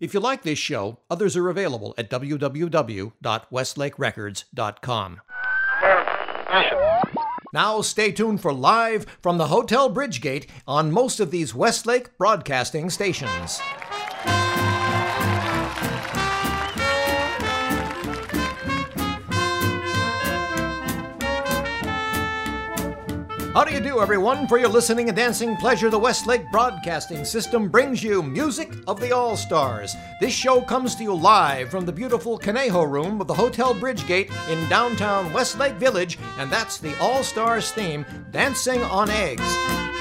If you like this show, others are available at www.westlakerecords.com. Now stay tuned for live from the Hotel Bridgegate on most of these Westlake broadcasting stations. How do you do, everyone? For your listening and dancing pleasure, the Westlake Broadcasting System brings you Music of the All Stars. This show comes to you live from the beautiful Conejo Room of the Hotel Bridgegate in downtown Westlake Village, and that's the All Stars theme, Dancing on Eggs.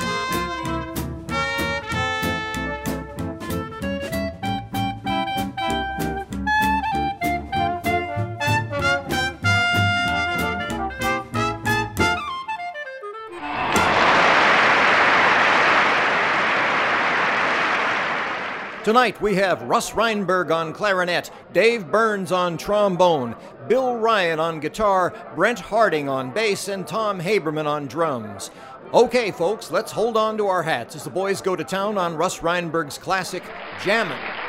Tonight we have Russ Reinberg on clarinet, Dave Burns on trombone, Bill Ryan on guitar, Brent Harding on bass, and Tom Haberman on drums. Okay, folks, let's hold on to our hats as the boys go to town on Russ Reinberg's classic, Jammin'.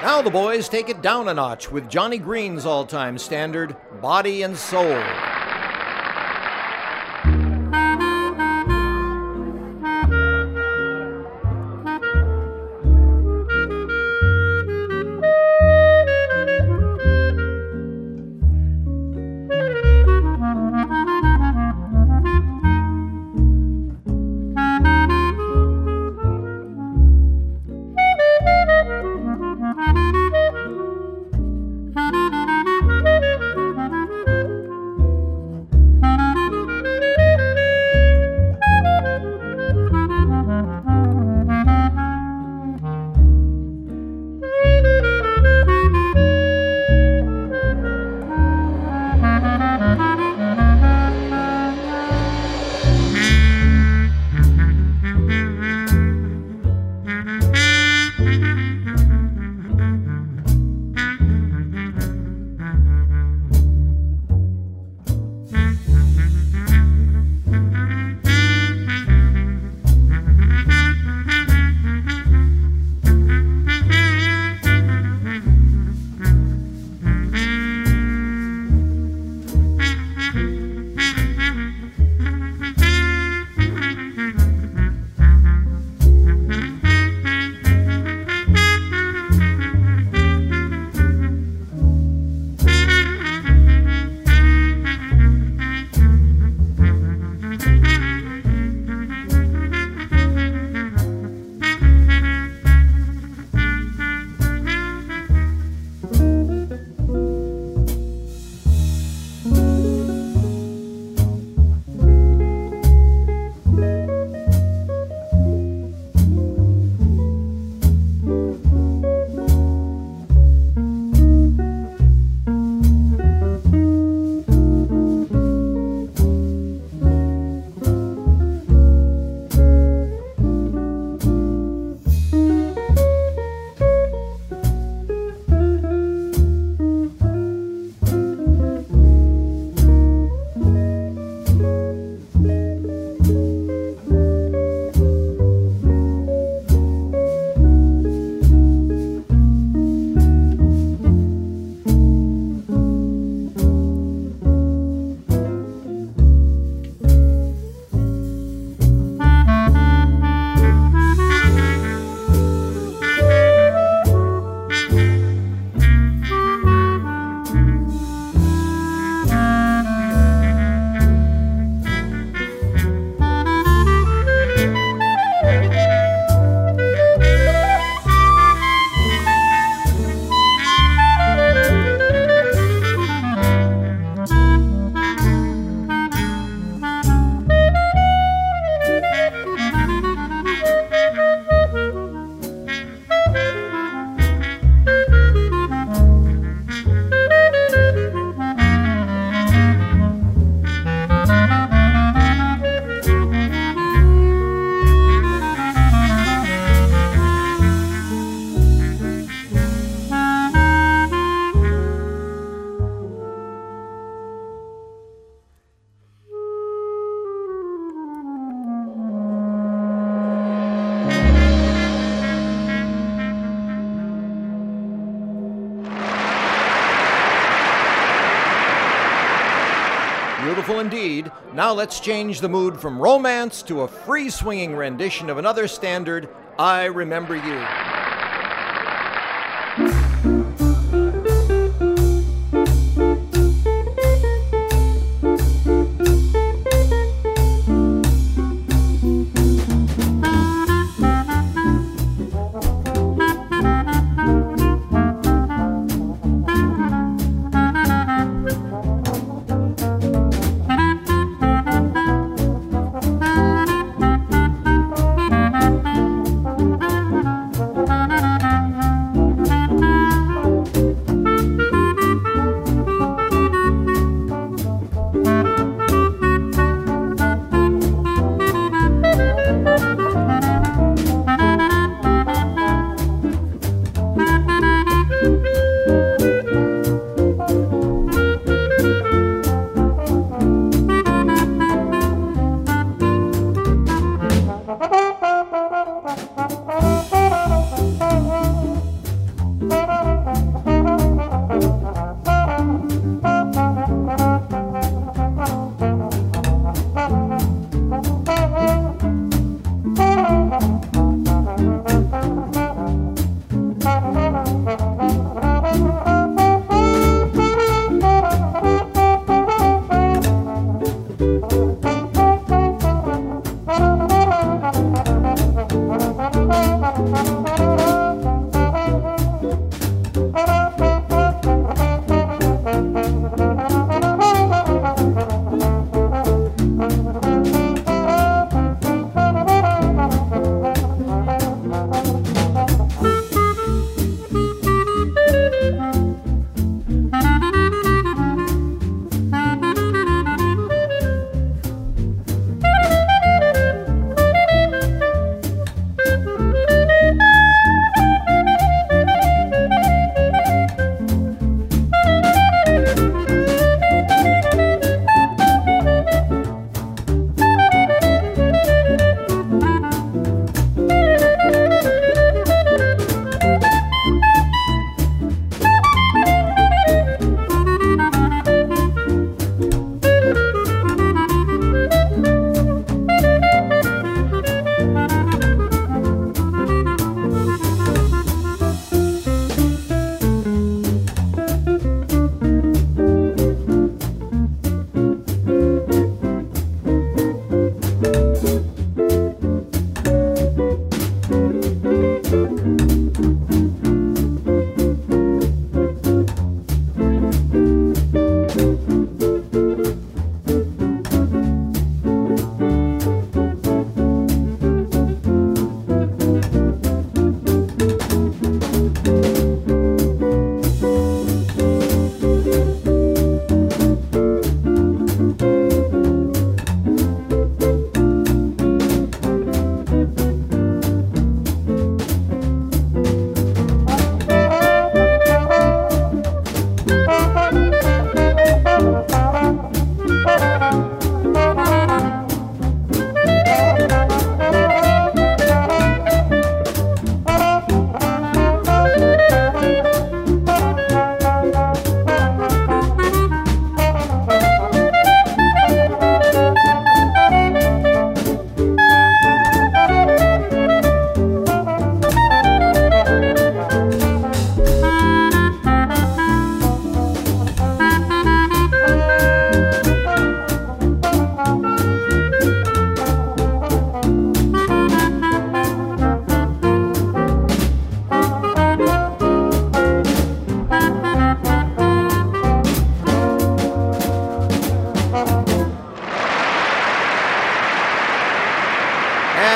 Now the boys take it down a notch with Johnny Green's all time standard, Body and Soul. Indeed. Now let's change the mood from romance to a free swinging rendition of another standard, I Remember You.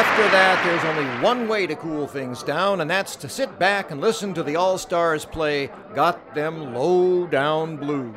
After that, there's only one way to cool things down, and that's to sit back and listen to the All Stars play Got Them Low Down Blues.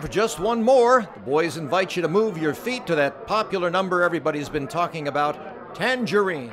For just one more. The boys invite you to move your feet to that popular number everybody's been talking about Tangerine.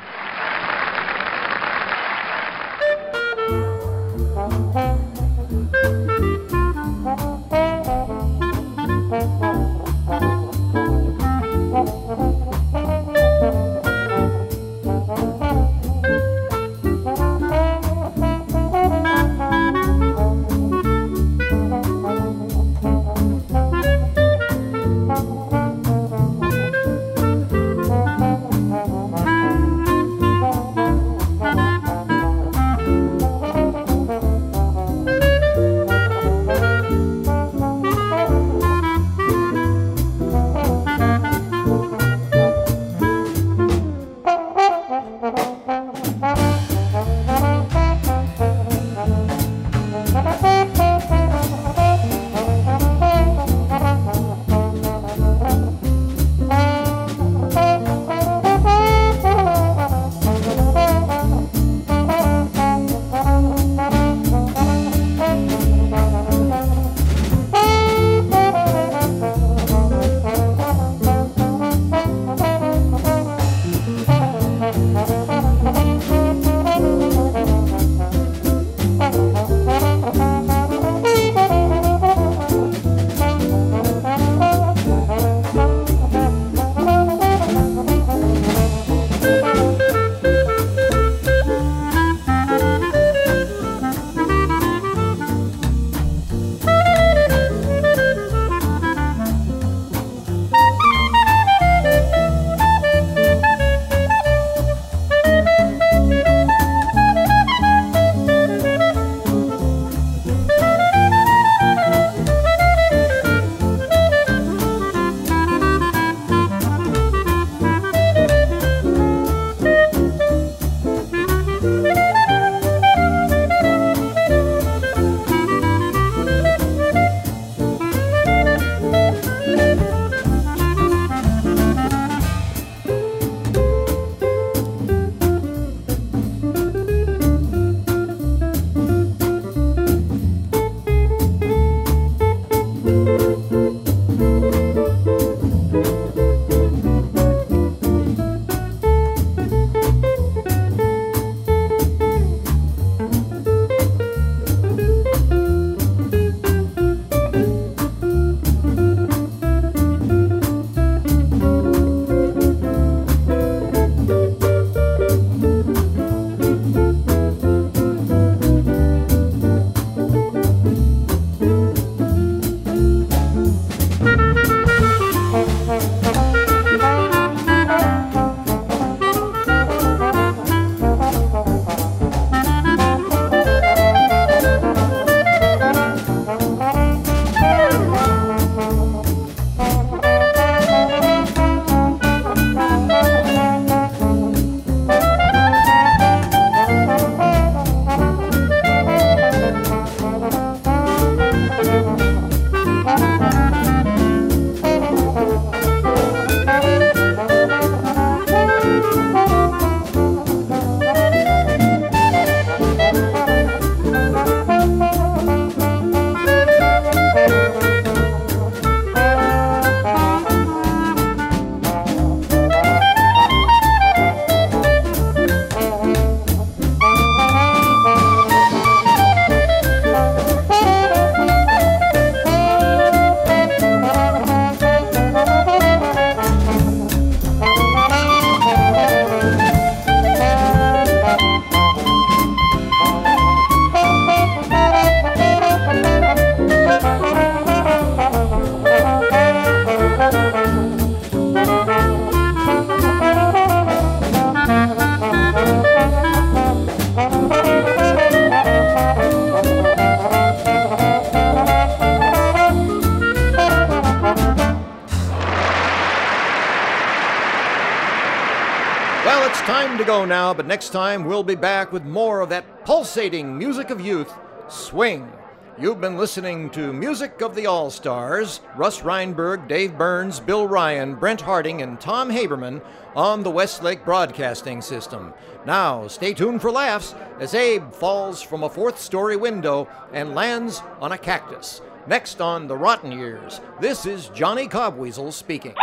Go now, but next time we'll be back with more of that pulsating music of youth, swing. You've been listening to Music of the All Stars, Russ Reinberg, Dave Burns, Bill Ryan, Brent Harding, and Tom Haberman on the Westlake Broadcasting System. Now, stay tuned for laughs as Abe falls from a fourth story window and lands on a cactus. Next on The Rotten Years, this is Johnny Cobweasel speaking.